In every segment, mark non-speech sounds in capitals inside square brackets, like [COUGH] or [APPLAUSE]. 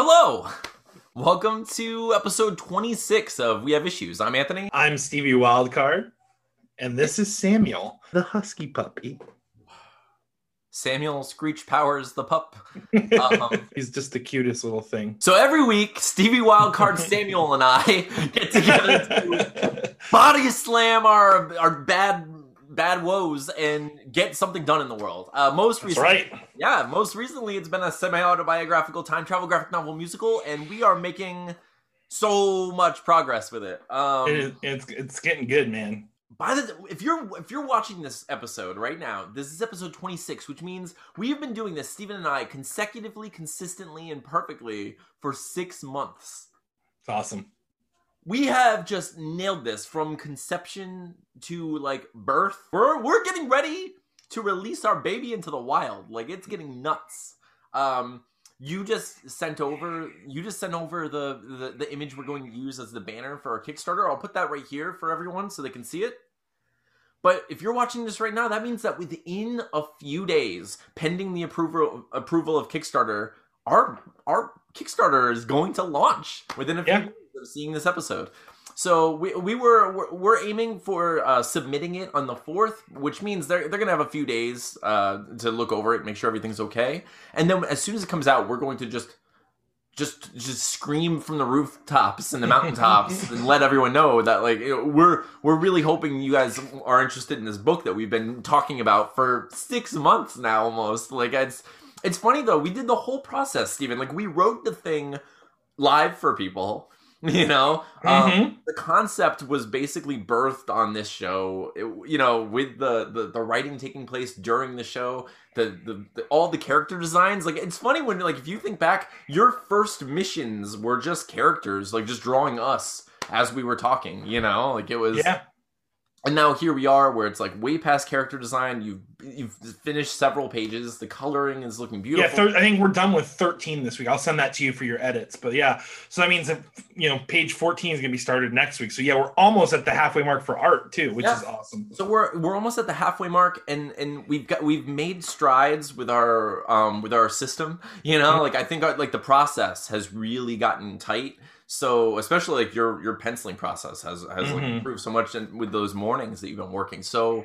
Hello! Welcome to episode 26 of We Have Issues. I'm Anthony. I'm Stevie Wildcard, and this is Samuel, the husky puppy. Samuel Screech Powers the pup. [LAUGHS] Um, He's just the cutest little thing. so every week, Stevie Wildcard, [LAUGHS] Samuel, and I get together to [LAUGHS] body slam our our bad bad woes and get something done in the world. Uh, most That's recently, right. yeah, most recently it's been a semi-autobiographical time travel graphic novel musical, and we are making so much progress with it. Um, It is, it's it's getting good, man. by the if you're if you're watching this episode right now, this is episode 26, which means we have been doing this, Stephen and I, consecutively, consistently, and perfectly for six months. It's awesome. We have just nailed this from conception to like birth. We're we're getting ready to release our baby into the wild. Like it's getting nuts. Um you just sent over you just sent over the, the the image we're going to use as the banner for our Kickstarter. I'll put that right here for everyone so they can see it. But if you're watching this right now, that means that within a few days, pending the approval approval of Kickstarter, our our Kickstarter is going to launch within a few of seeing this episode. So we, we were we're, we're aiming for uh, submitting it on the fourth, which means they're they're gonna have a few days uh, to look over it, make sure everything's okay, and then as soon as it comes out, we're going to just just just scream from the rooftops and the mountaintops [LAUGHS] and let everyone know that like you know, we're we're really hoping you guys are interested in this book that we've been talking about for six months now almost. Like it's it's funny though we did the whole process Stephen like we wrote the thing live for people [LAUGHS] you know um, Mhm. the concept was basically birthed on this show it- you know with the, the the writing taking place during the show the, the, the all the character designs like it's funny when like if you think back your first missions were just characters like just drawing us as we were talking you know like it was Yeah. and now here we are where it's like way past character design you've you've finished several pages the coloring is looking Yeah, beautiful thir- I think we're done with 13 this week. I'll send that to you for your edits. But yeah, so that means that you know page 14 is going to be started next week. So yeah, we're almost at the halfway mark for art too, which Yeah. is awesome. So we're we're almost at the halfway mark, and and we've got we've made strides with our um with our system. You know, like I think our, like the process has really gotten tight. So especially like your your penciling process has has like Mhm. improved so much and with those mornings that you've been working. So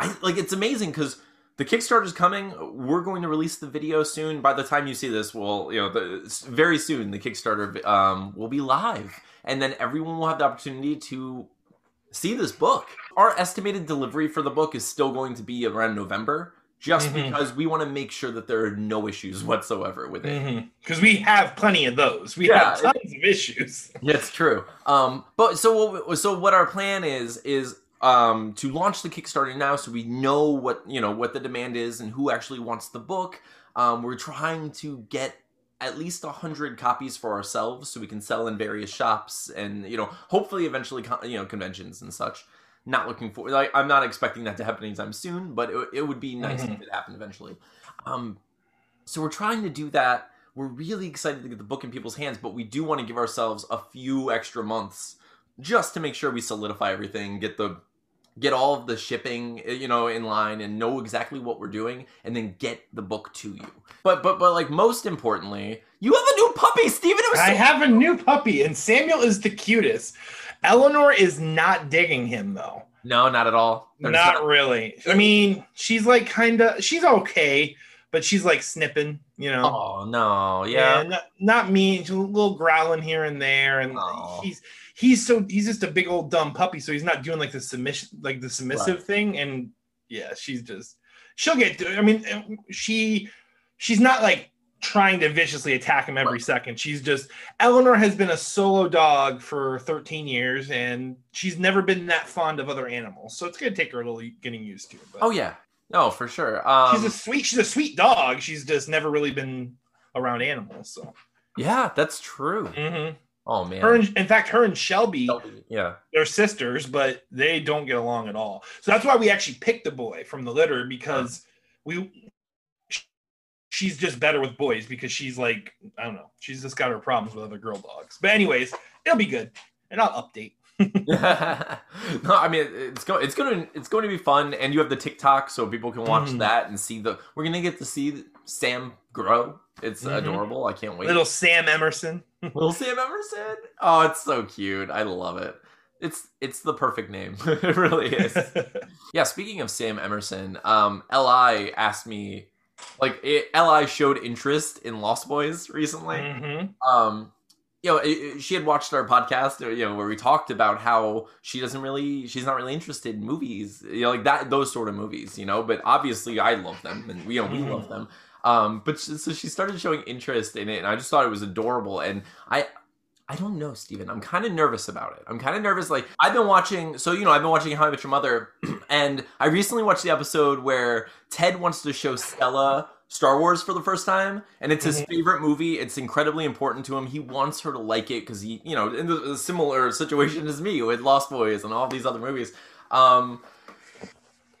I like it's amazing because the Kickstarter's coming. We're going to release the video soon. By the time you see this, well, you know, the, very soon the Kickstarter um, will be live, and then everyone will have the opportunity to see this book. Our estimated delivery for the book is still going to be around November, just Mhm. because we want to make sure that there are no issues whatsoever with it. Because we have plenty of those. We Yeah, have tons of issues. [LAUGHS] That's true. Um, but so what, so what our plan is is um to launch the Kickstarter now, so we know what you know what the demand is and who actually wants the book. Um, we're trying to get at least a hundred copies for ourselves, so we can sell in various shops and you know hopefully eventually you know conventions and such. Not looking for like I'm not expecting that to happen anytime soon, but it, it would be nice Mhm. if it happened eventually. Um, so we're trying to do that. We're really excited to get the book in people's hands, but we do want to give ourselves a few extra months just to make sure we solidify everything, get the get all of the shipping, eh, you know, in line and know exactly what we're doing and then get the book to you. But but but like most importantly, you have a new puppy, Steven. Was I have a new puppy, and Samuel is the cutest. Eleanor is not digging him though. No, not at all. There's Not really. I mean, she's like kind of she's okay, but she's like snipping, you know. Oh no, yeah. not, not mean. She's a little growling here and there, and Oh. he's he's so he's just a big old dumb puppy, so he's not doing like the submission like the submissive Right. thing. And yeah, she's just she'll get. I mean, she she's not like trying to viciously attack him every Right. second. She's just Eleanor has been a solo dog for 13 years, and she's never been that fond of other animals. So it's gonna take her a little getting used to. But Oh yeah. No, for sure. Um she's a sweet she's a sweet dog. She's just never really been around animals. So. Yeah, that's true. Mhm. Oh man. Her and, in fact, her and Shelby, Shelby, yeah. they're sisters, but they don't get along at all. So that's why we actually picked the boy from the litter because we she's just better with boys because she's like I don't know, she's just got her problems with other girl dogs. But anyways, it'll be good, and I'll update. [LAUGHS] [LAUGHS] no, I mean it's going it's going to it's going to be fun, and you have the TikTok, so people can watch Mhm. that and see the. We're gonna get to see Sam grow. It's Mhm. adorable. I can't wait. Little Sam Emerson. [LAUGHS] Little Sam Emerson. Oh, it's so cute. I love it. It's it's the perfect name. [LAUGHS] it really is. [LAUGHS] Yeah, speaking of Sam Emerson, um, Li asked me, like, it, Li showed interest in Lost Boys recently. Mhm. Um, you know, it, it- she had watched our podcast, uh, you know, where we talked about how she doesn't really, she's not really interested in movies, you know, like that, those sort of movies, you know. But obviously, I love them, and we, you know, we love them. Um, but she, so she started showing interest in it, and I just thought it was adorable. And I, I don't know, Steven. I'm kind of nervous about it. I'm kind of nervous. Like I've been watching, so you know, I've been watching How I Met Your Mother, [CLEARS THROAT] and I recently watched the episode where Ted wants to show Stella Star Wars for the first time, and it's his Mhm. favorite movie. It's incredibly important to him. He wants her to like it because he, you know, in the, a similar situation as me with Lost Boys and all these other movies. Um,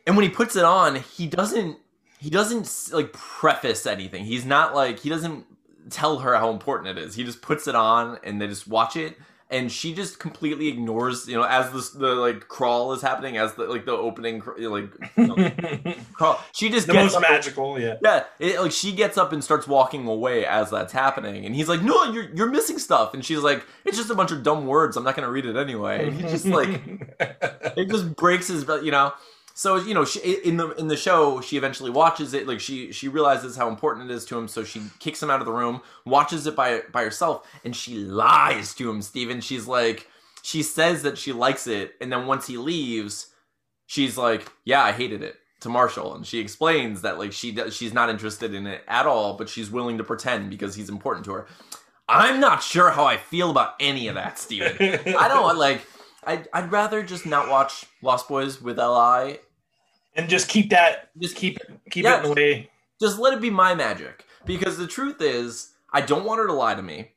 and when he puts it on, he doesn't he doesn't like preface anything. He's not like he doesn't tell her how important it is. He just puts it on and they just watch it and she just completely ignores, you know, as the the like crawl is happening as the like the opening like [LAUGHS] you know, crawl. She just the gets most up- magical, yeah. yeah, it, like she gets up and starts walking away as that's happening, and he's like, "No, you're you're missing stuff," and she's like, "It's just a bunch of dumb words. I'm not gonna read it anyway." And he just like [LAUGHS] it just breaks his you know so you know she, in the in the show she eventually watches it like she she realizes how important it is to him so she kicks him out of the room watches it by by herself and she lies to him steven she's like she says that she likes it and then once he leaves she's like yeah i hated it to marshall and she explains that like she does, she's not interested in it at all but she's willing to pretend because he's important to her i'm not sure how i feel about any of that steven I don't [LAUGHS] like. I'd, I'd rather just not watch Lost Boys with Li. And just keep that Just keep keep Yeah. it in the way. Just let it be my magic. Because the truth is, I don't want her to lie to me.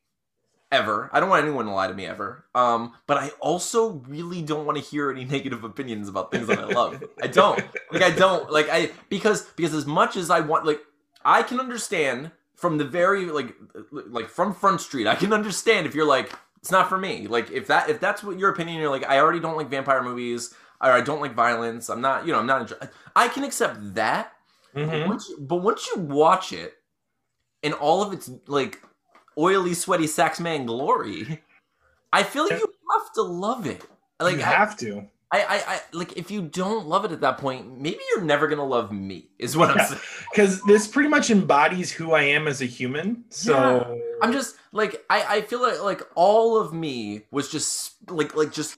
Ever. I don't want anyone to lie to me ever. Um, but I also really don't want to hear any [LAUGHS] negative opinions about things that I love. I don't. Like I don't. Like I because because as much as I want like I can understand from the very like like from Front Street, I can understand if you're like it's not for me. Like if that if that's what your opinion, you're like I already don't like vampire movies or I don't like violence. I'm not you know I'm not. Inter- I can accept that. But Mhm. once you, but once you watch it in all of its like oily, sweaty sax man glory, I feel like you have to love it. Like you I, have to. I, I, I, like if you don't love it at that point, maybe you're never gonna love me. Is what I'm saying. Because this pretty much embodies who I am as a human. So I'm just like I, I feel like like all of me was just like like just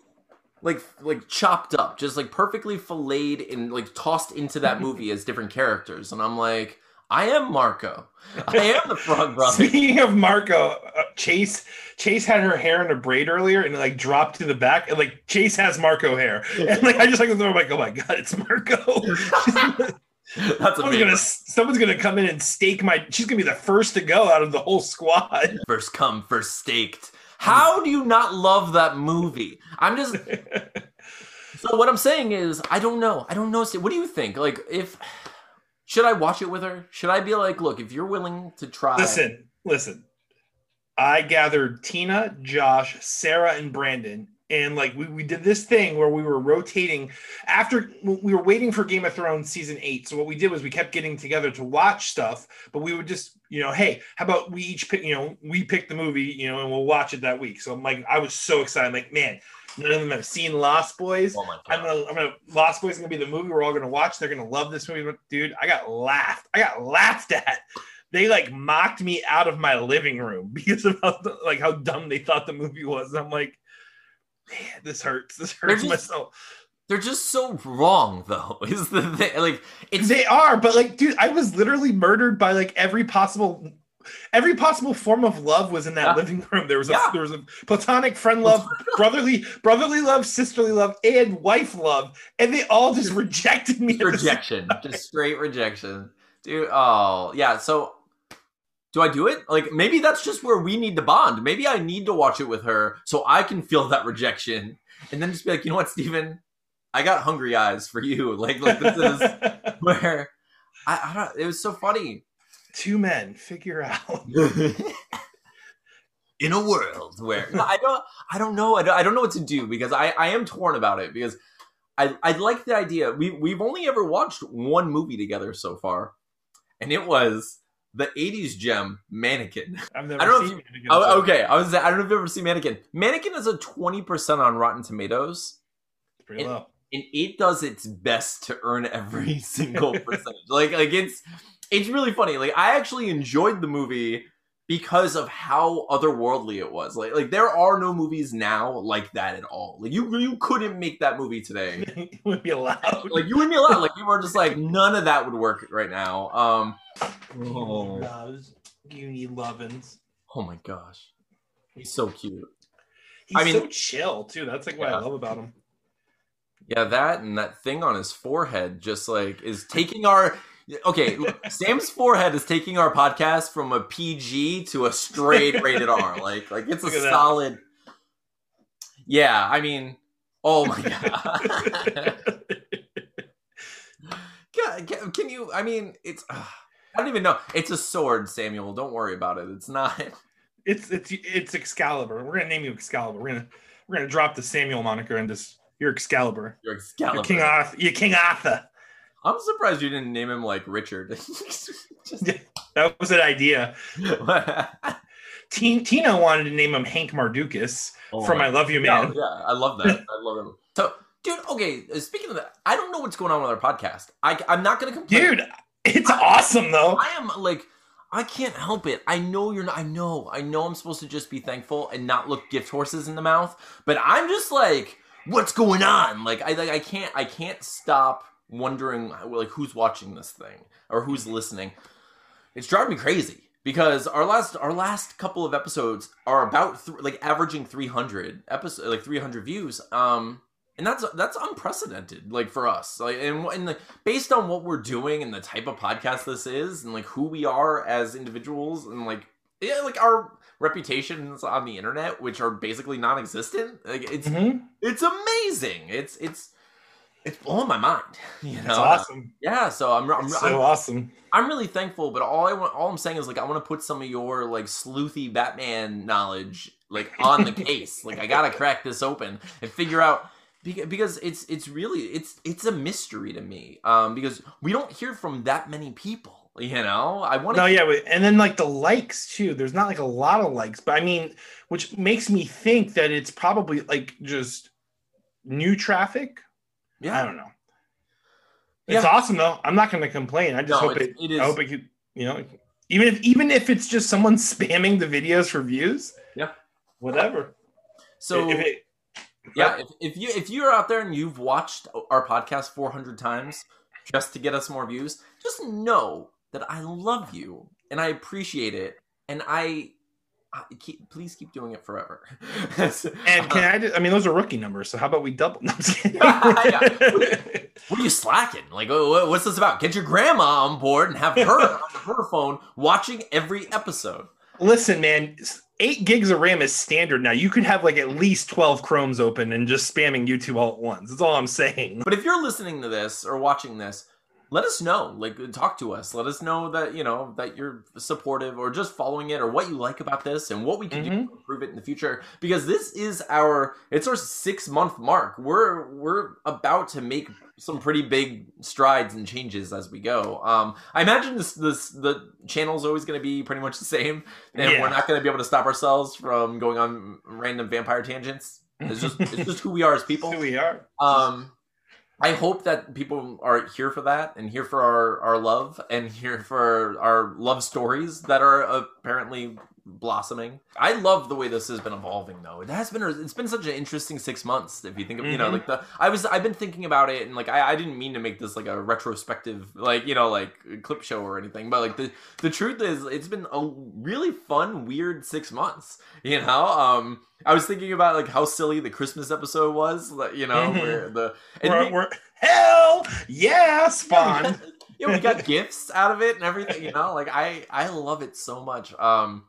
like like chopped up, just like perfectly filleted and like tossed into that movie as different characters, and I'm like, I am Marco, I am the Frog [LAUGHS] Brother. Speaking of Marco, uh, Chase Chase had her hair in a braid earlier and it like dropped to the back and like Chase has Marco hair [LAUGHS] and like I just like I'm like oh my god it's Marco. [LAUGHS] That's a someone's gonna someone's gonna come in and stake my. She's gonna be the first to go out of the whole squad. first come, first staked. How do you not love that movie? I'm just [LAUGHS] so what I'm saying is I don't know. I don't know. What do you think? Like if should I watch it with her? Should I be like, look, if you're willing to try listen, listen. I gathered Tina, Josh, Sarah, and Brandon, and like we, we did this thing where we were rotating after we were waiting for Game of Thrones season eight. So what we did was we kept getting together to watch stuff, but we would just you know, hey, how about we each pick, you know, we pick the movie, you know, and we'll watch it that week. So I'm like, I was so excited, I'm like, man, none of them have seen Lost Boys. Oh my I'm gonna, I'm gonna, Lost Boys is gonna be the movie we're all gonna watch. They're gonna love this movie, dude. I got laughed. I got laughed at. They like mocked me out of my living room [LAUGHS] because of how like how dumb they thought the movie was. And I'm like, man, this hurts. This hurts just- myself. They're just so wrong though. [LAUGHS] Is the thing like it's They are, but like, dude, I was literally murdered by like every possible. Every possible form of love was in that Yeah. living room. There was a Yeah. there was a platonic friend love, [LAUGHS] brotherly brotherly love, sisterly love, and wife love, and they all just rejected me. at the same rejection. just straight rejection. Dude, oh yeah, so do I do it? Like maybe that's just where we need to bond. Maybe I need to watch it with her so I can feel that rejection. And then just be like, you know what, Steven? I got hungry eyes for you. [LAUGHS] Like, like this is [LAUGHS] where I, I don't it was so funny. Two men figure out. [LAUGHS] in a world where I don't I don't know I don't, I don't know what to do because I I am torn about it because I I like the idea we we've only ever watched one movie together so far and it was the '80s gem Mannequin. [LAUGHS] I've never I don't seen if it. Oh, okay, I was. I don't know if you've ever seen Mannequin. Mannequin is a 20 percent on Rotten Tomatoes, It's pretty it- low. and it does its best to earn every [LAUGHS] single percentage. like, like it's it's really funny. Like, I actually enjoyed the movie because of how otherworldly it was. Like, like there are no movies now like that at all. Like, you you couldn't make that movie today. [LAUGHS] it would be allowed. Like, you wouldn't be allowed. Like, you are just like, none of that would work right now. Um. Oh, loves Goonie Lovins. oh my gosh, he's so cute. He's I mean- so chill too. That's like what Yeah. I love about him. Yeah, that and that thing on his forehead just like is taking our okay. look, Sam's forehead is taking our podcast from a PG to a straight rated R. [LAUGHS] Like, like it's a Look that. solid. Yeah, I mean, oh my god. [LAUGHS] Can, can, can you? I mean, it's. Uh, I don't even know. It's a sword, Samuel. Don't worry about it. It's not. It's it's it's Excalibur. We're gonna name you Excalibur. We're gonna we're gonna drop the Samuel moniker and just you're Excalibur. You're Excalibur. You're King Arthur. You're King Arthur. I'm surprised you didn't name him like Richard. [LAUGHS] Just- That was an idea. [LAUGHS] Tina wanted to name him Hank Mardukas Oh from my I Love You Man. yeah, I love that. I love him. So, dude, okay. uh, Speaking of that, I don't know what's going on with our podcast. I, I'm not going to complain. Dude, it's awesome though. I am like, I can't help it. I know you're not. I know. I know. I'm supposed to just be thankful and not look gift horses in the mouth. But I'm just like, what's going on? Like, I like, I can't. I can't stop wondering like who's watching this thing or who's listening. It's driving me crazy because our last our last couple of episodes are about th- like averaging 300 episode like 300 views. Um and that's that's unprecedented like for us like and, and like, based on what we're doing and the type of podcast this is and like who we are as individuals and like yeah like our reputations on the internet which are basically non-existent like it's Mhm. it's amazing it's it's it's blowing my mind [LAUGHS] you know It's awesome. yeah so i'm i'm, It's I'm, so awesome. I'm really thankful, but all I want, all I'm saying is like I want to put some of your like sleuthy Batman knowledge like on the case. Like I gotta crack this open and figure out beca- because it's it's really it's it's a mystery to me. Um, because we don't hear from that many people. You know, I want to. No, yeah, but- and then like the likes too. There's not like a lot of likes, but I mean, which makes me think that it's probably like just new traffic. I don't know. It's Yeah. awesome though. I'm not going to complain. I just No, hope it. it is- I hope it could. You know, even if even if it's just someone [LAUGHS] spamming the videos for views. Yeah. Whatever. so If it- yeah, if, if you if you're out there and you've watched our podcast 400 times just to get us more views, just know that I love you and I appreciate it, and I keep, please keep doing it forever. [LAUGHS] and can uh, I? Just, I mean, those are rookie numbers. So how about we double? No. Yeah. [LAUGHS] what are you slacking? Like, what's this about? Get your grandma on board and have her [LAUGHS] on her phone watching every episode. Listen, man, eight gigs of RAM is standard now. You could have like at least 12 Chromes open and just spamming YouTube all at once. That's all I'm saying. But if you're listening to this or watching this, let us know. Like, talk to us. Let us know that you know that you're supportive or just following it or what you like about this and what we can do Mhm. to improve it in the future. Because this is our it's our six month mark. We're we're about to make some pretty big strides and changes as we go. Um, I imagine this this the channel's always going to be pretty much the same, and Yeah. we're not going to be able to stop ourselves from going on random vampire tangents. It's just it's just who we are as people. [LAUGHS] Who we are. Um, I hope that people are here for that and here for our, our love and here for our love stories that are apparently blossoming. I love the way this has been evolving though. It has been it's been such an interesting 6 months if you think of, you know, Mhm. like the I was I've been thinking about it and like I, I didn't mean to make this like a retrospective like, you know, like clip show or anything, but like the the truth is it's been a really fun weird 6 months, you know? Um I was thinking about like how silly the Christmas episode was, like, you know, Mhm. where the and We're, we- we're- hell yeah, yeah, Spawn. yeah, we got gifts out of it and everything. You know, like I I love it so much. Um,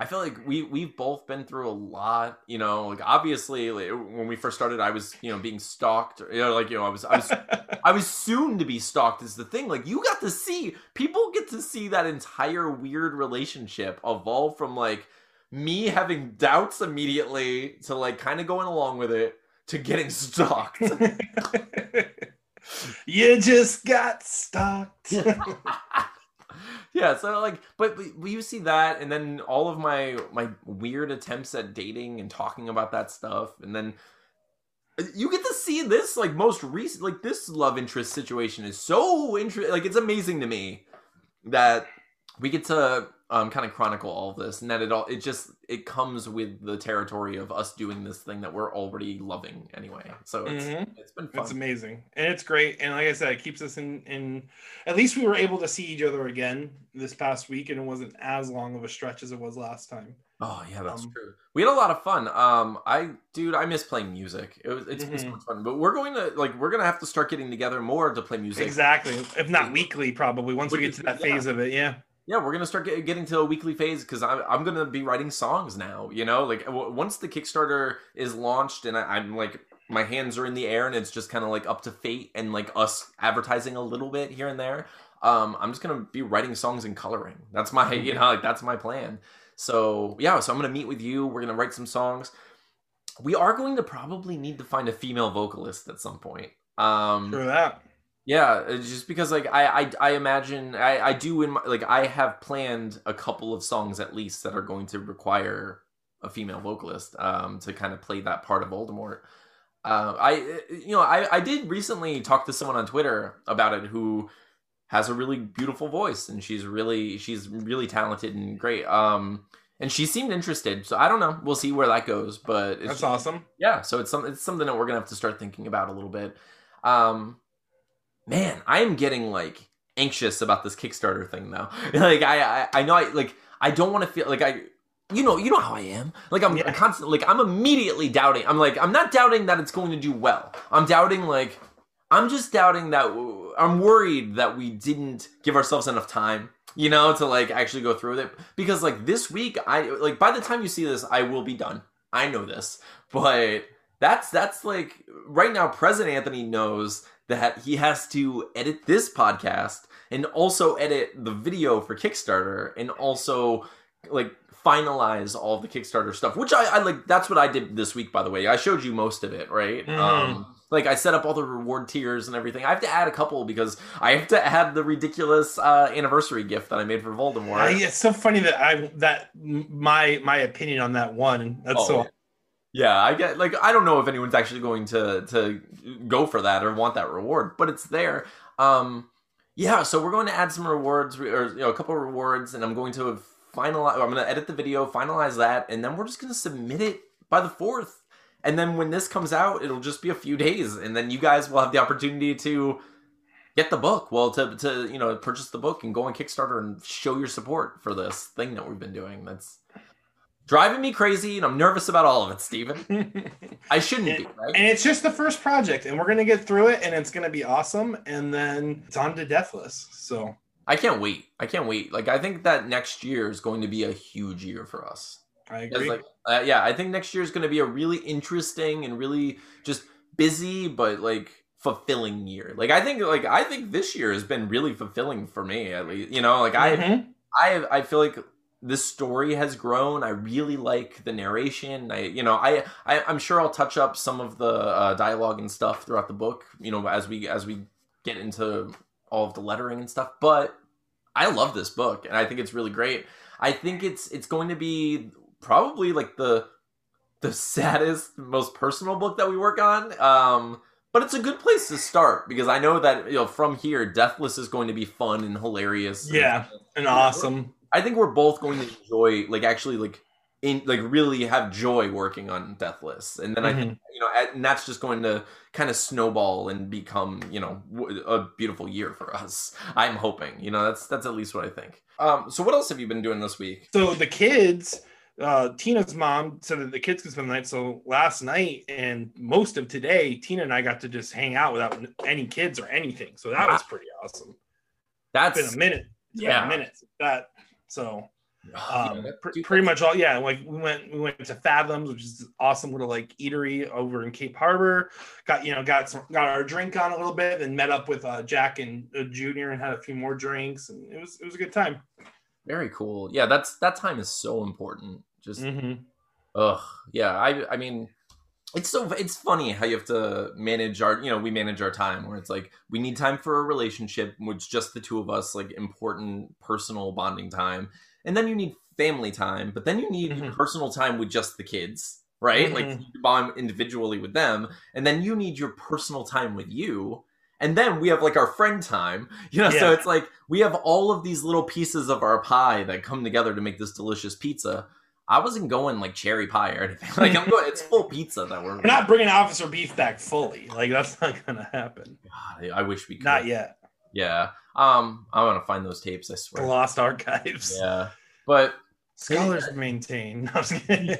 I feel like we we've both been through a lot. You know, like obviously like, when we first started, I was you know being stalked. You know, like you know I was I was [LAUGHS] I was soon to be stalked. Is the thing like you got to see people get to see that entire weird relationship evolve from like me having doubts immediately to like kind of going along with it to getting stalked. [LAUGHS] you just got stalked. [LAUGHS] yeah so like but, but you see that and then all of my my weird attempts at dating and talking about that stuff and then uh, you get to see this like most recent like this love interest situation is so interesting like it's amazing to me that we get to um, kind of chronicle all of this, and that it all it just it comes with the territory of us doing this thing that we're already loving anyway. So it's Mhm. it's been fun. It's amazing, and it's great. And like I said, it keeps us in. In at least we were able to see each other again this past week, and it wasn't as long of a stretch as it was last time. Oh yeah, that's Um, true. We had a lot of fun. Um, I dude, I miss playing music. It was it's been so much fun. But we're going to like we're gonna have to start getting together more to play music. Exactly, if not weekly, probably once we get is- to that yeah. phase of it. Yeah. Yeah, we're gonna start get, getting to a weekly phase because I'm I'm gonna be writing songs now. You know, like w- once the Kickstarter is launched and I, I'm like my hands are in the air and it's just kind of like up to fate and like us advertising a little bit here and there. Um, I'm just gonna be writing songs and coloring. That's my you know like that's my plan. So yeah, so I'm gonna meet with you. We're gonna write some songs. We are going to probably need to find a female vocalist at some point. Um, For that. Yeah, just because like I I, I imagine I, I do in my, like I have planned a couple of songs at least that are going to require a female vocalist um to kind of play that part of Voldemort. Uh, I you know I I did recently talk to someone on Twitter about it who has a really beautiful voice and she's really she's really talented and great. Um and she seemed interested. So I don't know. We'll see where that goes, but it's That's awesome. yeah so it's some it's something that we're gonna have to start thinking about a little bit um man i am getting like anxious about this kickstarter thing though. [LAUGHS] Like i i, I know i like i don't want to feel like i you know you know how i am. Like i'm Yeah. constantly like i'm immediately doubting. I'm like i'm not doubting that it's going to do well. I'm doubting like i'm just doubting that i'm worried that we didn't give ourselves enough time you know to like actually go through with it. Because like this week i like by the time you see this i will be done. I know this. But that's that's like right now president anthony knows that he has to edit this podcast and also edit the video for kickstarter and also like finalize all the kickstarter stuff which I, I like that's what i did this week by the way. I showed you most of it right? Mhm. um like i set up all the reward tiers and everything. I have to add a couple because i have to add the ridiculous uh anniversary gift that i made for voldemort. I, it's so funny that I that my my opinion on that one. That's Oh, so yeah i get like i don't know if anyone's actually going to to go for that or want that reward but it's there. Um yeah so we're going to add some rewards or you know a couple of rewards and i'm going to finalize i'm going to edit the video finalize that and then we're just going to submit it by the fourth. And then when this comes out it'll just be a few days and then you guys will have the opportunity to get the book. Well to to you know purchase the book and go on kickstarter and show your support for this thing that we've been doing. That's driving me crazy and i'm nervous about all of it steven [LAUGHS] I shouldn't be, right? And it's just the first project, and we're gonna get through it, and it's gonna be awesome, and then it's on to Deathless. So I can't wait. I can't wait. Like I think that next year is going to be a huge year for us. I agree. like uh, yeah, I think next year is going to be a really interesting and really just busy but like fulfilling year. Like I think like I think this year has been really fulfilling for me at least. You know, like I Mhm. I I feel like this story has grown. I really like the narration. I you know I, I I'm sure I'll touch up some of the uh, dialogue and stuff throughout the book. You know as we as we get into all of the lettering and stuff. But I love this book and I think it's really great. I think it's it's going to be probably like the the [LAUGHS] saddest, most personal book that we work on. Um, but it's a good place to start because I know that you know from here, Deathless is going to be fun and hilarious. Yeah. and awesome. I think we're both going to enjoy, like, actually, like, in like really have joy working on Deathless, and then I think you know, and that's just going to kind of snowball and become, you know, a beautiful year for us. I'm hoping, you know, that's that's at least what I think. Um, so what else have you been doing this week? So the kids, uh, Tina's mom said that the kids could spend the night. So last night and most of today, Tina and I got to just hang out without any kids or anything. So that was pretty awesome. That's It's been a minute. It's Yeah. a minute. That so um, that- pr- pretty much all. Yeah, like we went we went to Fathoms, which is an awesome little like eatery over in Cape Harbor. Got you know got some got our drink on a little bit, and met up with uh, Jack and uh, Junior and had a few more drinks, and it was it was a good time. very cool. Yeah, that's that time is so important. Just Mm-hmm. Ugh, yeah. I I mean, it's so it's funny how you have to manage our you know we manage our time where it's like we need time for a relationship which just the two of us like important personal bonding time. And then you need family time but then you need Mhm. personal time with just the kids right? Like Mhm. you bond individually with them and then you need your personal time with you. And then we have like our friend time [LAUGHS] you know? So it's like we have all of these little pieces of our pie that come together to make this delicious pizza I wasn't going like cherry pie or anything. [LAUGHS] Like I'm going, it's full pizza that we're. We're not bringing Officer Beef back fully. Like that's not gonna happen. God, I wish we could. Not yet. Yeah. Um, I want to find those tapes. I The swear. lost archives. Yeah. But Scholars maintain. [LAUGHS] No, I'm just kidding.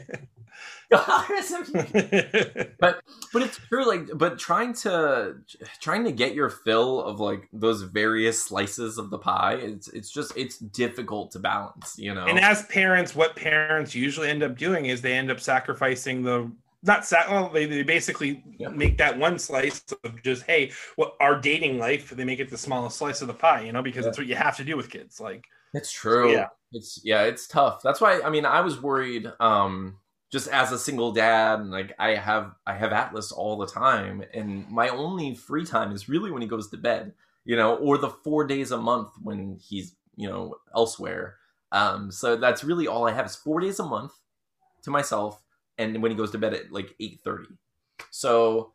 [LAUGHS] but but it's true. Like, but trying to trying to get your fill of like those various slices of the pie, it's it's just it's difficult to balance. You know. and as parents, what parents usually end up doing is they end up sacrificing the not sat well, they, they basically Yeah. make that one slice of just hey, what our dating life, they make it the smallest slice of the pie, you know, because that's what you have to do with kids. Like It's true. Yeah. It's yeah, it's tough. That's why I mean I was worried um just as a single dad and like I have I have Atlas all the time and my only free time is really when he goes to bed, you know, or the 4 days a month when he's, you know, elsewhere. Um so that's really all I have is 4 days a month to myself and when he goes to bed at like 8:30. So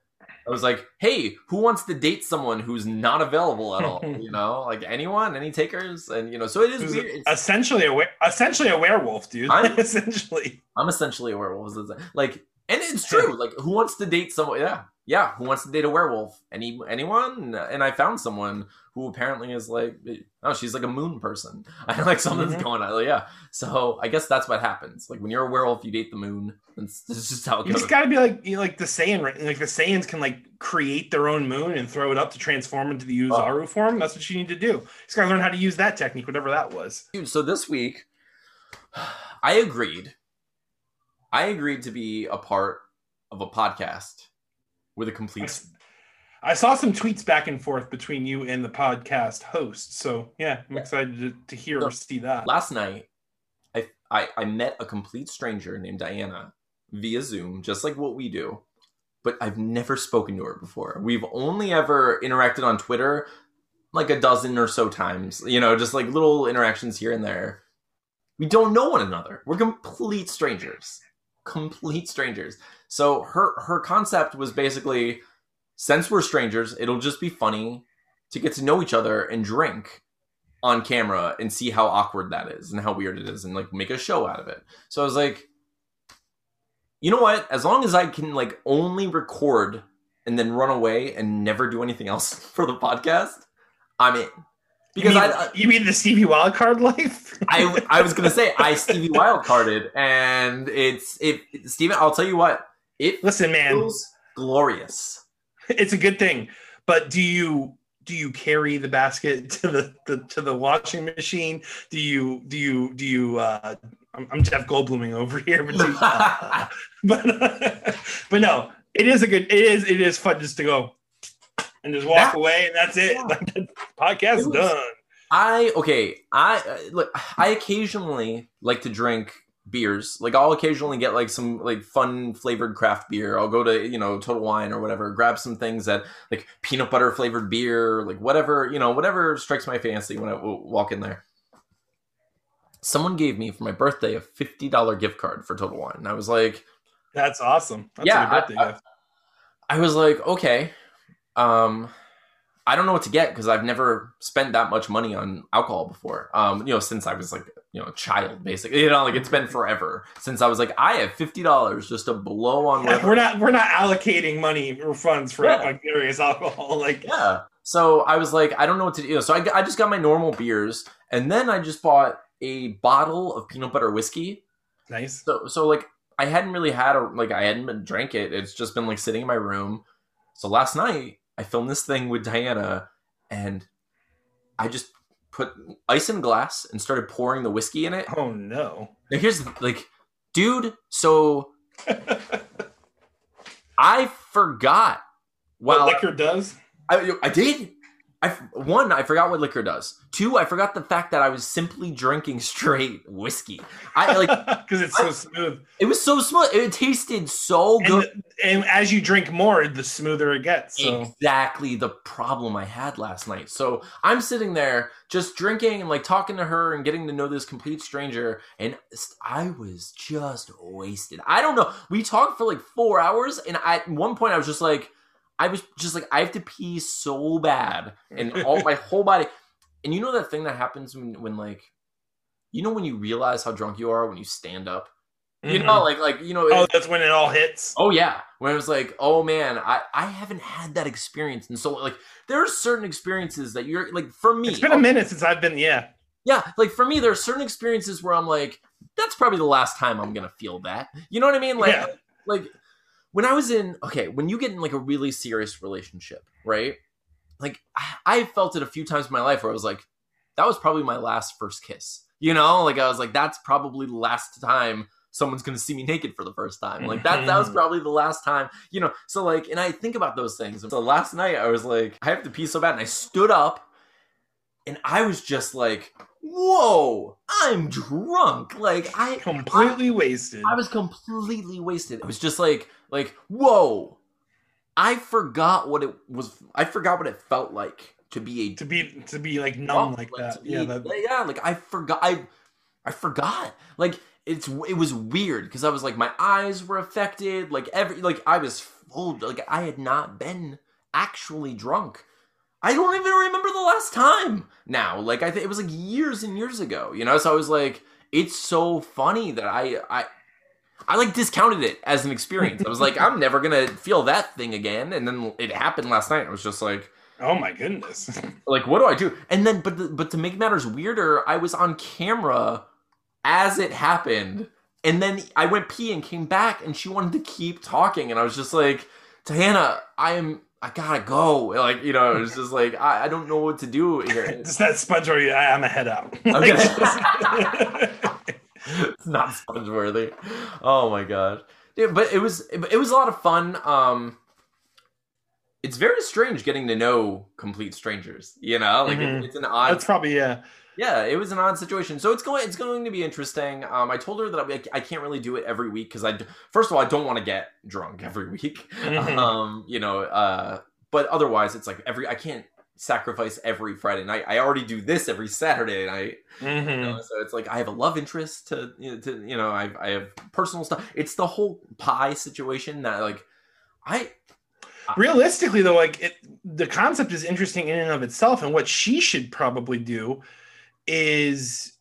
I was like, "Hey, who wants to date someone who's not available at all? You know, [LAUGHS] like anyone, any takers?" And you know, so it is weird. It's- essentially a essentially a werewolf, dude. I'm- [LAUGHS] essentially. I'm essentially a werewolf. Like, and it's true. Like, who wants to date someone? Yeah, yeah. Who wants to date a werewolf? Any anyone? And I found someone who apparently is like, oh, she's like a moon person. [LAUGHS] I like something's Mhm. going on. Like, yeah. So I guess that's what happens. Like when you're a werewolf, you date the moon. That's, that's just how it You goes. just got to be like you know, like the Saiyan, like the Saiyans can like create their own moon and throw it up to transform into the Oozaru form. That's what you need to do. You just got to learn how to use that technique, whatever that was. Dude, so this week, [SIGHS] I agreed. I agreed to be a part of a podcast with a complete I saw some tweets back and forth between you and the podcast host. So yeah, I'm excited to, to hear or see that. last night I, I i met a complete stranger named diana via zoom just like what we do but i've never spoken to her before. We've only ever interacted on twitter like a dozen or so times you know just like little interactions here and there. We don't know one another. We're complete strangers. Complete strangers. So her her concept was basically since we're strangers it'll just be funny to get to know each other and drink on camera and see how awkward that is and how weird it is and like make a show out of it. So I was like, you know what? As long as I can like only record and then run away and never do anything else [LAUGHS] for the podcast, I'm in. Because you mean, I, you mean the Stevie Wildcard life? [LAUGHS] I, I was gonna say I [LAUGHS] Stevie wildcarded and it's it Steven, I'll tell you what, it Listen, man, glorious. It's a good thing. But do you do you carry the basket [LAUGHS] to the, the to the washing machine? Do you do you do you? Uh, I'm, I'm Jeff Goldbluming over here, but do uh, [LAUGHS] but [LAUGHS] but no, it is a good. It is it is fun just to go and just walk Yeah. away, and that's it. Yeah. Like, the podcast It was- done. I okay. I look. I occasionally like to drink beers. Like I'll occasionally get like some like fun flavored craft beer. I'll go to you know Total Wine or whatever, grab some things that like peanut butter flavored beer, like whatever you know, whatever strikes my fancy when I walk in there. Someone gave me for my birthday a fifty dollar gift card for Total Wine, and I was like, That's awesome. That's Yeah, a good birthday I- gift. I was like, okay, um, I don't know what to get because I've never spent that much money on alcohol before. Um, you know, since I was like, you know, a child, basically. You know, like it's been forever since I was like, I have fifty dollars just to blow on. Yeah, we're not we're not allocating money or funds for Yeah. like various alcohol. [LAUGHS] Like Yeah. So I was like, I don't know what to do. So I, I just got my normal beers, and then I just bought a bottle of peanut butter whiskey. nice. So so like I hadn't really had a like I hadn't been drank it. It's just been like sitting in my room. So last night I filmed this thing with Diana and I just put ice in glass and started pouring the whiskey in it. Oh no. Now here's the, like dude, so [LAUGHS] I forgot What well liquor does? I, I did. I one, I forgot what liquor does. Two, I forgot the fact that I was simply drinking straight whiskey. I like [LAUGHS] because it's so smooth. it was so smooth. It tasted so And, good. and as you drink more, the smoother it gets. So Exactly the problem I had last night. So I'm sitting there just drinking and like talking to her and getting to know this complete stranger, and I was just wasted. I don't know. We talked for like four hours, and at one point I was just like, I was just like, I have to pee so bad, and all my [LAUGHS] whole body. And you know that thing that happens when when like, you know when you realize how drunk you are when you stand up. You Mhm. know, like like you know. oh, that's when it all hits. Oh yeah, when it was like, oh man, I I haven't had that experience, and so like there are certain experiences that you're like for me. It's been a minute since I've been. Yeah, yeah, like for me, there are certain experiences where I'm like, that's probably the last time I'm gonna feel that. You know what I mean? Like Yeah. like when I was in okay, when you get in like a really serious relationship, right? Like I, I felt it a few times in my life where I was like, that was probably my last first kiss. You know, like I was like, that's probably the last time someone's gonna see me naked for the first time. Like that that was [LAUGHS] probably the last time, you know. So like and I think about those things. So last night I was like, I have to pee so bad, and I stood up and I was just like, whoa, I'm drunk. Like I completely wasted. I was completely wasted. I was just like like whoa. I forgot what it was I forgot what it felt like to be a to be to be like numb like to that. be- Yeah, that, yeah, like I forgot I I forgot. Like it's it was weird because I was like my eyes were affected, like every like I was full like I had not been actually drunk. I don't even remember the last time now. Like I think it was like years and years ago, you know. So I was like, it's so funny that I I I like discounted it as an experience. I was like, I'm never gonna feel that thing again. And then it happened last night. I was just like, oh my goodness. [LAUGHS] like what do I do? And then, but the, but to make matters weirder, I was on camera as it happened, and then I went pee and came back, and she wanted to keep talking, and I was just like, Diana, I am. I gotta go. Like, you know, it's just like, I, I don't know what to do here. [LAUGHS] It's that sponge where you, I, I'm a head out. [LAUGHS] Like, it's not sponge worthy. Oh my gosh. Yeah, but it was it was a lot of fun. Um it's very strange getting to know complete strangers, you know? Like it- Mhm. it's an odd That's probably yeah. Yeah, it was an odd situation. So it's going it's going to be interesting. Um I told her that I, I can't really do it every week cuz I first of all I don't want to get drunk every [LAUGHS] week. Mhm. Um you know, uh but otherwise it's like every I can't sacrifice every Friday night. I already do this every Saturday night. You Mhm. know, so it's like I have a love interest to, you know, to you know, I I have personal stuff. It's the whole pie situation that like I Realistically, though, like it, the concept is interesting in and of itself, and what she should probably do is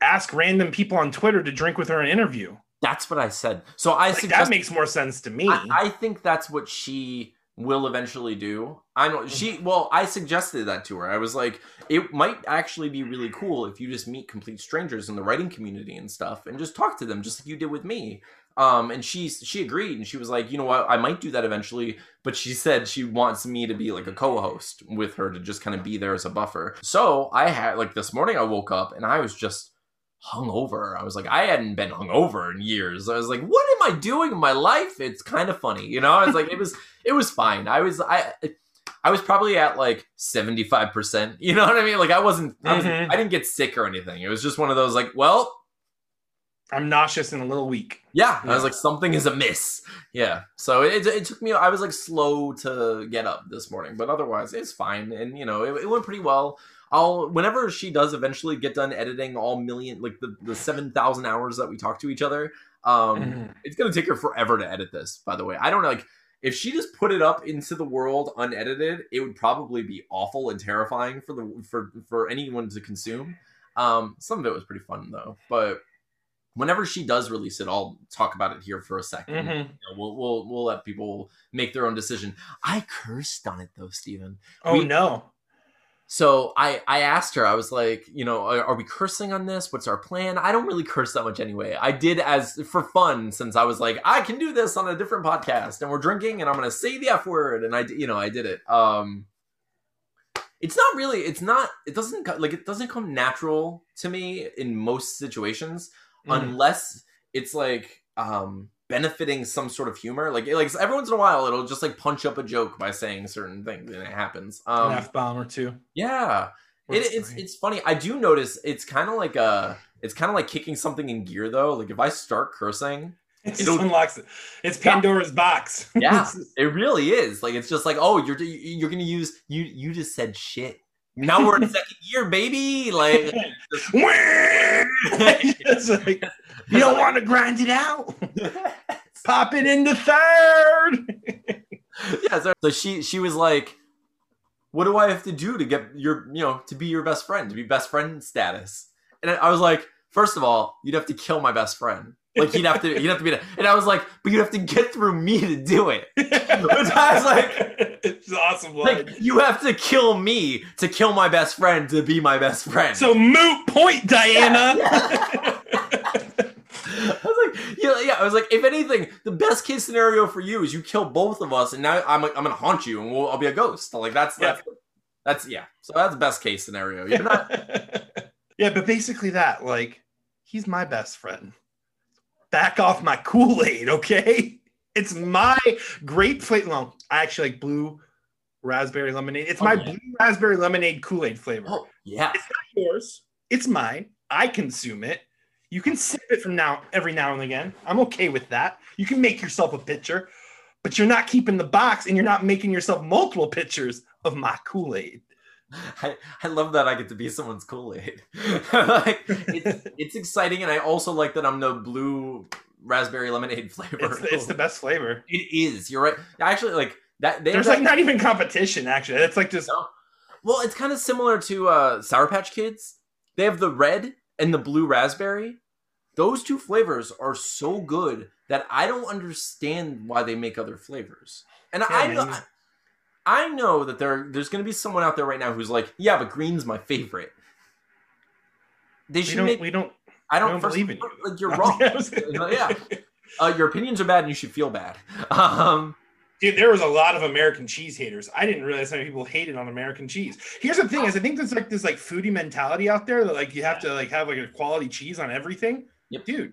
ask random people on Twitter to drink with her and interview. that's what I said. So I Like, suggest that makes more sense to me. I, I think that's what she will eventually do. I know she well, I suggested that to her. I was like, it might actually be really cool if you just meet complete strangers in the writing community and stuff and just talk to them just like you did with me. Um, and she she agreed and she was like, you know what, I might do that eventually, but she said she wants me to be like a co-host with her to just kind of be there as a buffer. So I had like this morning I woke up and I was just hungover. I was like, I hadn't been hungover in years. I was like, what am I doing in my life? It's kind of funny, you know. I was like, it was, it was fine. I was, I, I was probably at like seventy five percent. You know what I mean? Like I wasn't, I, was, Mhm. I didn't get sick or anything. It was just one of those like, well, I'm nauseous and a little weak. yeah. I was like, something is amiss. Yeah. So it, it took me. I was like slow to get up this morning, but otherwise it's fine. And you know, it, it went pretty well. I'll whenever she does eventually get done editing all million like the, the seven thousand hours that we talk to each other. Um, Mhm. it's gonna take her forever to edit this. By the way, I don't know. Like if she just put it up into the world unedited, it would probably be awful and terrifying for the for for anyone to consume. Um, some of it was pretty fun though, but whenever she does release it, I'll talk about it here for a 2nd Mhm. You know, we'll we'll we'll let people make their own decision. I cursed on it though, Stephen. Oh We- no. So I I asked her. I was like, you know, are, are we cursing on this? What's our plan? I don't really curse that much anyway. I did as for fun since I was like, I can do this on a different podcast, and we're drinking, and I'm gonna say the f word, and I you know I did it. Um, it's not really. It's not. It doesn't like it doesn't come natural to me in most situations Mhm. unless it's like um benefiting some sort of humor. Like like every once in a while, it'll just like punch up a joke by saying certain things, and it happens. Um, An F bomb or two. yeah, it, it's it's funny. I do notice it's kind of like a it's kind of like kicking something in gear though. Like if I start cursing, It unlocks it. It's Pandora's box. Yeah. [LAUGHS] it really is. Like it's just like oh you're you're gonna use you you just said shit. Now we're in second year, baby. Like [LAUGHS] It's [LAUGHS] like, you don't want to grind it out. [LAUGHS] Pop it into third. yeah. So, so she she was like, "What do I have to do to get your you know to be your best friend to be best friend status?" And I was like, first of all, you'd have to kill my best friend. Like he'd have to he'd have to be there. And I was like, but you'd have to get through me to do it. [LAUGHS] I was like- it's awesome. line. Like you have to kill me to kill my best friend to be my best friend. so moot point, Diana. [LAUGHS] I was like, yeah, yeah. I was like, if anything, the best case scenario for you is you kill both of us, and now I'm like, I'm gonna haunt you, and we'll, I'll be a ghost. Like that's that's that's yeah. So that's best case scenario. You're not. [LAUGHS] yeah, but basically that, like, he's my best friend. Back off my Kool Aid, okay? It's my grape flavor. Well, I actually like blue raspberry lemonade. It's Oh, my yeah. blue raspberry lemonade Kool Aid flavor. Oh yeah. It's not yours. It's mine. I consume it. You can sip it from now every now and again. I'm okay with that. You can make yourself a pitcher, but you're not keeping the box and you're not making yourself multiple pitchers of my Kool Aid. [LAUGHS] I, I love that I get to be someone's Kool Aid. [LAUGHS] like it's, [LAUGHS] it's exciting, and I also like that I'm the blue raspberry lemonade flavor. It's the, it's the best flavor. It is. You're right. Actually, like that. There's like not even competition. Actually, it's like just No. Well, it's kind of similar to uh, Sour Patch Kids. They have the red and the blue raspberry. Those two flavors are so good that I don't understand why they make other flavors. And Yeah, I man. I know that there there's going to be someone out there right now who's like, yeah, but green's my favorite. They we should don't make. we don't. I don't, don't first- believe in you. Like you're [LAUGHS] wrong. yeah, uh, your opinions are bad, and you should feel bad. [LAUGHS] Um, Dude, there was a lot of American cheese haters. I didn't realize how many people hated on American cheese. Here's the thing: is I think there's like this like foodie mentality out there that like you have to like have like a quality cheese on everything. Yep. Dude,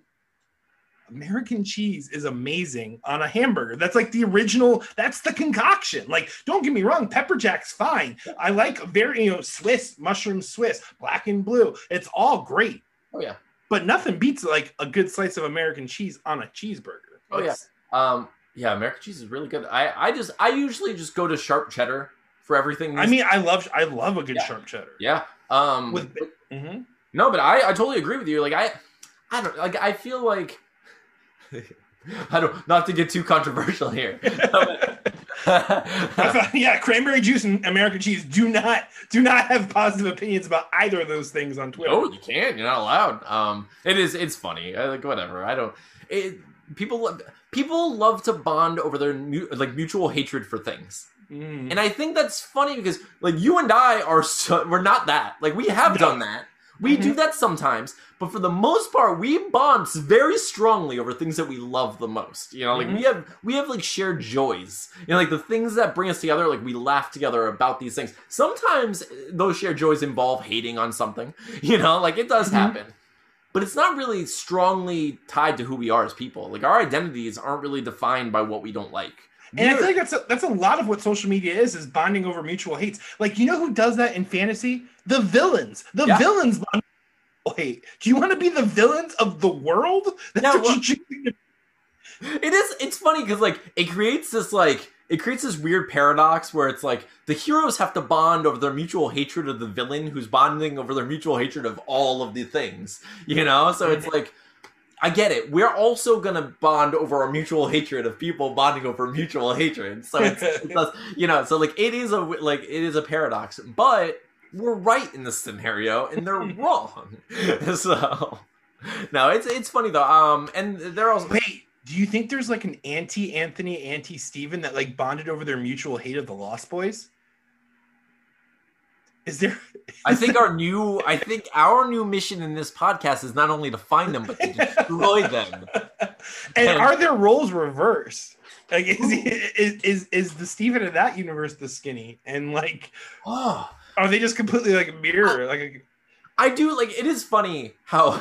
American cheese is amazing on a hamburger. That's like the original. That's the concoction. Like, don't get me wrong, pepper jack's fine. I like very you know Swiss mushroom Swiss, black and blue. It's all great, oh yeah. but nothing beats like a good slice of American cheese on a cheeseburger. Oh, yeah. Um, yeah, American cheese is really good. I, I just, I usually just go to sharp cheddar for everything. I mean, I love I love a good Yeah. sharp cheddar. yeah. Um, With Mhm. no, but I, I totally agree with you. Like, I, I don't like. I feel like, [LAUGHS] I don't. Not to get too controversial here. [LAUGHS] Thought- yeah, cranberry juice and American cheese do not do not have positive opinions about either of those things on Twitter. no, you can't. You're not allowed. Um, it is. It's funny. I, like whatever. I don't. It. People. love- People love to bond over their mu- like mutual hatred for things. Mm. And I think that's funny because like you and I are so we're not that. Like we have No. done that. We do that sometimes, but for the most part, we bond very strongly over things that we love the most. You know, like we have we have like shared joys. You know, like the things that bring us together. Like we laugh together about these things. Sometimes uh, those shared joys involve hating on something. [LAUGHS] You know, like it does Mhm. happen. But it's not really strongly tied to who we are as people. Like our identities aren't really defined by what we don't like. And I We're- feel like that's a, that's a lot of what social media is is bonding over mutual hates. Like you know who does that in fantasy? The villains. The Yeah. villains bond hate. Do you want to be the villains of the world? [LAUGHS] That's Yeah, well- It is. It's funny because like it creates this like it creates this weird paradox where it's like the heroes have to bond over their mutual hatred of the villain who's bonding over their mutual hatred of all of the things. You know, so it's mm-hmm. like. I get it. We're also gonna bond over our mutual hatred of people bonding over mutual hatred. So it's, [LAUGHS] it does, you know, so like it is a like it is a paradox, but we're right in this scenario and they're [LAUGHS] wrong. [LAUGHS] so no, it's it's funny though. Um, and they're also Wait, do you think there's like an anti Anthony, anti Steven that like bonded over their mutual hate of the Lost Boys? Is there? I think our new I think our new mission in this podcast is not only to find them but to destroy them. and [LAUGHS] And- are their roles reversed? Like, is, he, is is is the Steven in that universe the skinny? And like, Oh, are they just completely like a mirror? Like, I do like it is funny how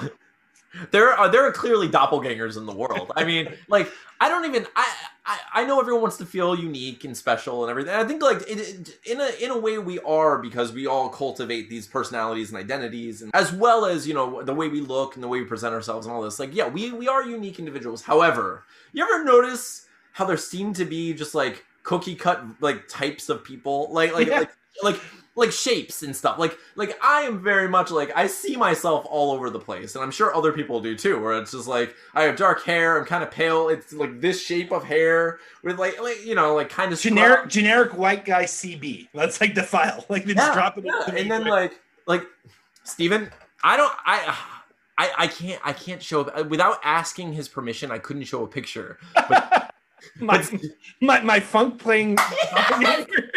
there are there are clearly doppelgangers in the world. I mean, [LAUGHS] like I don't even I, I I know everyone wants to feel unique and special and everything. I think like it, it, in a in a way we are because we all cultivate these personalities and identities, and as well as you know the way we look and the way we present ourselves and all this. Like yeah, we we are unique individuals. However, you ever notice how there seem to be just like cookie cut like types of people, like like Yeah. like like like shapes and stuff. Like like I am very much like I see myself all over the place, and I'm sure other people do too. Where it's just like I have dark hair, I'm kind of pale. It's like this shape of hair with like like you know like kind of generic generic white guy CB. That's like the file. [LAUGHS] Like they just drop it. yeah. and then quick. like like Steven, I don't I. I, I can't I can't show uh, without asking his permission. I couldn't show a picture. But, [LAUGHS] my, but my my funk playing. [LAUGHS]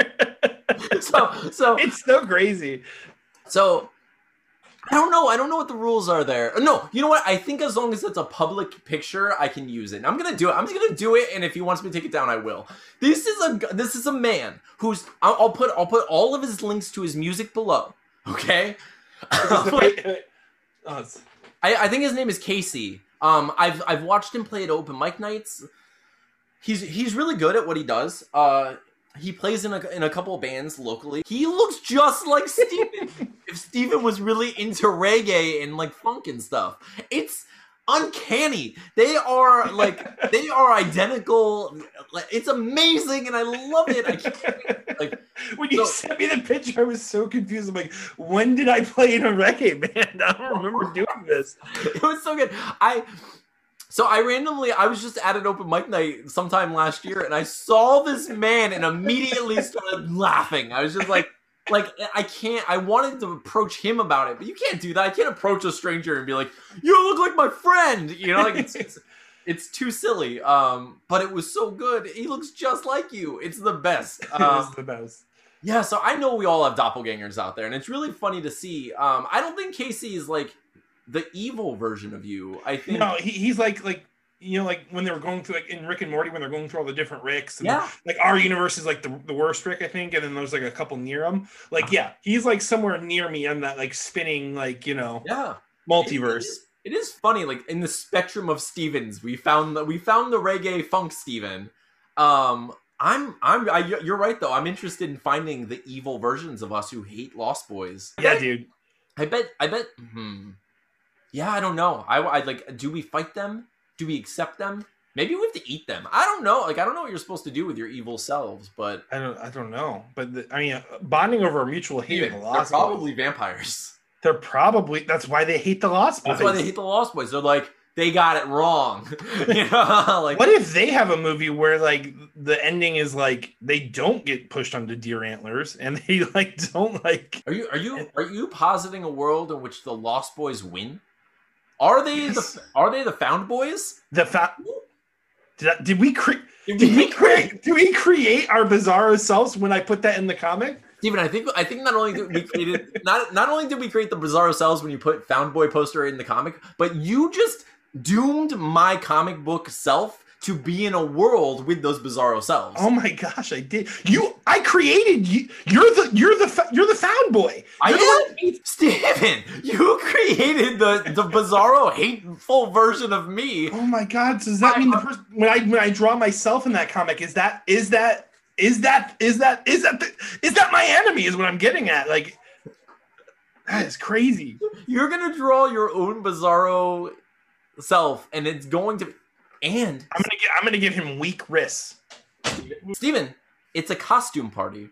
[LAUGHS] so so [LAUGHS] it's so crazy. So I don't know. I don't know what the rules are there. No, you know what? I think as long as it's a public picture, I can use it. And I'm gonna do it. I'm just gonna do it, and if he wants me to take it down, I will. This is a this is a man who's. I'll, I'll put I'll put all of his links to his music below. Okay. [LAUGHS] Wait, wait. Oh, I, I think his name is Casey. Um, I've I've watched him play at open mic nights. He's he's really good at what he does. Uh, he plays in a in a couple of bands locally. He looks just like Steven. [LAUGHS] if Steven was really into reggae and like funk and stuff, it's uncanny. They are like [LAUGHS] they are identical. Like, It's amazing, and I love it. I can't, like when you So- sent me the picture, I was so confused. I'm like, when did I play in a reggae band? [LAUGHS] I don't remember doing this. it was so good. I so I randomly I was just at an open mic night sometime last year and I saw this man and immediately started laughing. I was just like like I can't I wanted to approach him about it, but you can't do that. I can't approach a stranger and be like, "You look like my friend." You know, like it's it's, it's too silly. Um but it was so good. He looks just like you. It's the best. [LAUGHS] Um, was the best. yeah, so I know we all have doppelgangers out there, and it's really funny to see. Um, I don't think Casey is like the evil version of you. I think No, he, he's like like you know like when they were going through like in Rick and Morty when they're going through all the different Ricks. And Yeah. Like our universe is like the, the worst Rick, I think, and then there's like a couple near him. Like yeah, he's like somewhere near me on that like spinning like you know yeah. multiverse. It is, it is funny, like in the spectrum of Stevens, we found the, we found the reggae funk Steven. Um, I'm I'm I, you're right though. I'm interested in finding the evil versions of us who hate Lost Boys. Yeah, dude. I bet. I bet. Hmm. Yeah, I don't know. I, I like. Do we fight them? Do we accept them? Maybe we have to eat them. I don't know. Like I don't know what you're supposed to do with your evil selves, but I don't I don't know, but the, I mean uh, bonding over a mutual hate of the they're probably Boys. vampires. They're probably that's why they hate the Lost Boys. That's why they hate the Lost Boys. They're like they got it wrong. [LAUGHS] you know, [LAUGHS] like What if they have a movie where like the ending is like they don't get pushed onto deer antlers and [LAUGHS] they like don't like Are you are you are you positing a world in which the Lost Boys win? Are they the are they the Found Boys? the fact did, I- did we create Did did we we create did we create our bizarro selves when I put that in the comic? Steven, I think I think not only did we created not not only did we create the Bizarro selves when you put Found Boy poster in the comic, but you just doomed my comic book self to be in a world with those Bizarro selves. Oh my gosh, I did. You I created you you're the you're the you're the found boy. I You're the one am Steven, you created the the Bizarro hateful version of me. Oh my god! So does that mean the person when I when I draw myself in that comic is that is that is that is that is that the, is that my enemy? Is what I'm getting at. Like that is crazy. You're gonna draw your own Bizarro self, and it's going to and I'm gonna get, I'm gonna give him weak wrists. Steven, it's a costume party.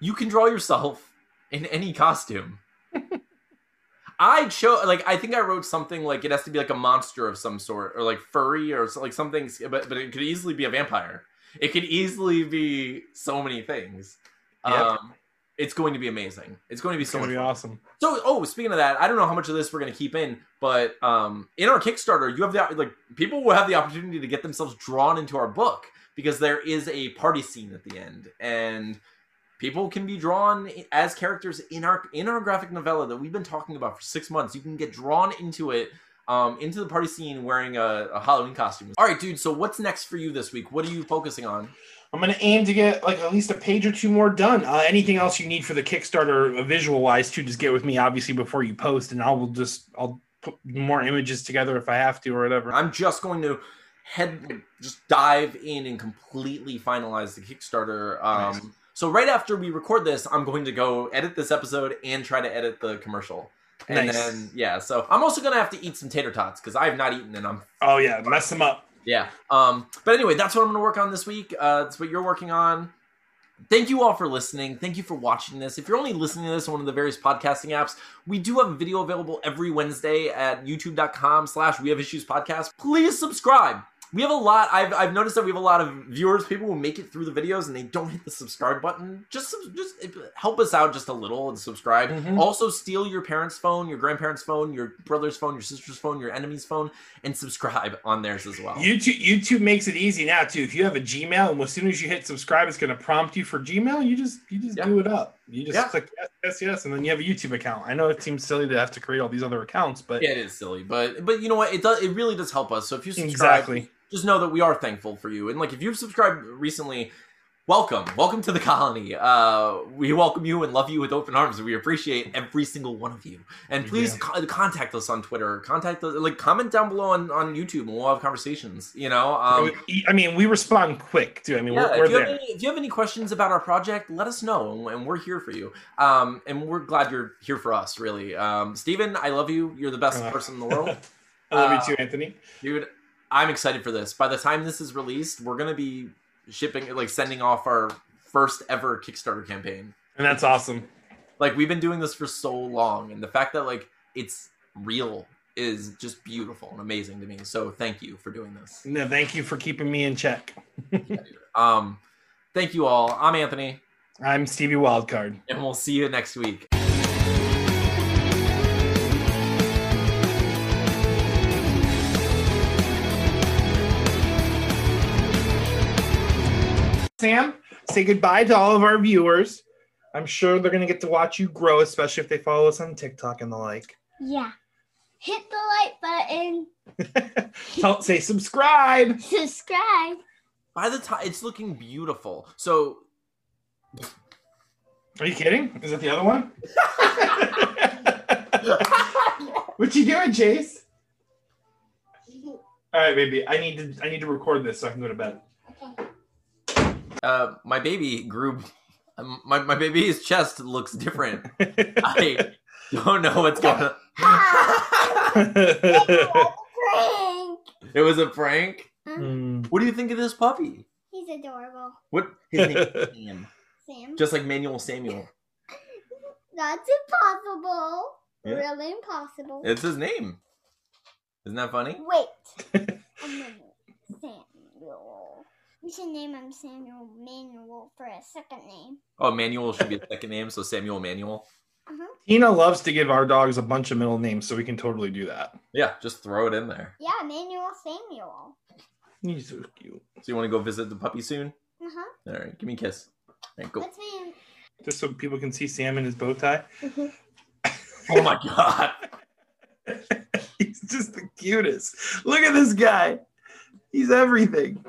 You can draw yourself in any costume. [LAUGHS] I chose like I think I wrote something like it has to be like a monster of some sort or like furry or like something but but it could easily be a vampire. It could easily be so many things. Yep. Um it's going to be amazing. It's going to be It's so much be awesome. So, oh, speaking of that, I don't know how much of this we're going to keep in, but um, in our Kickstarter, you have the like people will have the opportunity to get themselves drawn into our book because there is a party scene at the end, and people can be drawn as characters in our in our graphic novella that we've been talking about for six months. You can get drawn into it. Um, into the party scene wearing a, a Halloween costume. All right, dude. So what's next for you this week? What are you focusing on? I'm gonna aim to get like at least a page or two more done. Uh, anything else you need for the Kickstarter, uh, visual wise, too, just get with me obviously before you post, and I will just I'll put more images together if I have to or whatever. I'm just going to head just dive in and completely finalize the Kickstarter. Um, Nice. So right after we record this, I'm going to go edit this episode and try to edit the commercial. And Nice. then yeah, so I'm also gonna have to eat some tater tots because I have not eaten and I'm Oh yeah, mess them up. Yeah. Um, but anyway, that's what I'm gonna work on this week. Uh, that's what you're working on. Thank you all for listening. Thank you for watching this. If you're only listening to this on one of the various podcasting apps, we do have a video available every Wednesday at youtube.com slash we have issues podcast. Please subscribe. We have a lot. I've, I've noticed that we have a lot of viewers, people who make it through the videos and they don't hit the subscribe button. Just just help us out just a little and subscribe. Mhm. Also, steal your parents' phone, your grandparents' phone, your brother's phone, your sister's phone, your enemy's phone, and subscribe on theirs as well. YouTube YouTube makes it easy now too. If you have a Gmail and as soon as you hit subscribe, it's going to prompt you for Gmail. You just you just Yeah. do it up. You just Yeah. click yes, yes, yes, and then you have a YouTube account. I know it seems silly to have to create all these other accounts, but Yeah, it is silly, but but you know what? It does. It really does help us. So if you subscribe, exactly. just know that we are thankful for you. And like if you've subscribed recently, welcome, welcome to the colony. Uh, we welcome you and love you with open arms. We appreciate every single one of you. And please do. co- contact us on Twitter. Contact us, like comment down below on on YouTube, and we'll have conversations. You know. Um, I mean, we respond quick too. I mean, yeah, we're, we're if, you have there. any, if you have any questions about our project, let us know, and, and we're here for you. Um, and we're glad you're here for us, really. Um, Steven, I love you. You're the best Uh, person in the world. [LAUGHS] I love Uh, you too, Anthony. dude i'm excited for this by the time this is released we're gonna be shipping like sending off our first ever kickstarter campaign And that's awesome. like we've been doing this for so long and the fact that like it's real is just beautiful and amazing to me so thank you for doing this No, thank you for keeping me in check. [LAUGHS] um thank you all i'm anthony I'm Stevie Wildcard. and we'll see you next week Sam, say goodbye to all of our viewers. I'm sure they're going to get to watch you grow, especially if they follow us on TikTok and the like. Yeah. Hit the like button, [LAUGHS] Tell, say subscribe. subscribe. by the time it's looking beautiful so Are you kidding? Is it the other one? [LAUGHS] what you doing, Chase? All right, baby. I need to. I need to record this so I can go to bed. Uh my baby grew um, my, my baby's chest looks different [LAUGHS] i don't know what's going on Frank. It was a prank. Hmm. What do you think of this puppy? He's adorable. What his name is [LAUGHS] Sam. Sam. Just like Manuel Samuel. That's impossible. Yeah. Really impossible. It's his name. Isn't that funny? Wait. [LAUGHS] A minute. Samuel. We should name him Samuel Manuel for a second name. Oh, Manuel should be a second name, so Samuel Manuel. Uh-huh. Tina loves to give our dogs a bunch of middle names, so we can totally do that. Yeah, just throw it in there. Yeah, Manuel Samuel. He's so cute. So you want to go visit the puppy soon? Uh-huh. All right, give me a kiss. All right, go. Let's name Just so people can see Sam in his bow tie. [LAUGHS] Oh my god. [LAUGHS] He's just the cutest. Look at this guy. He's everything.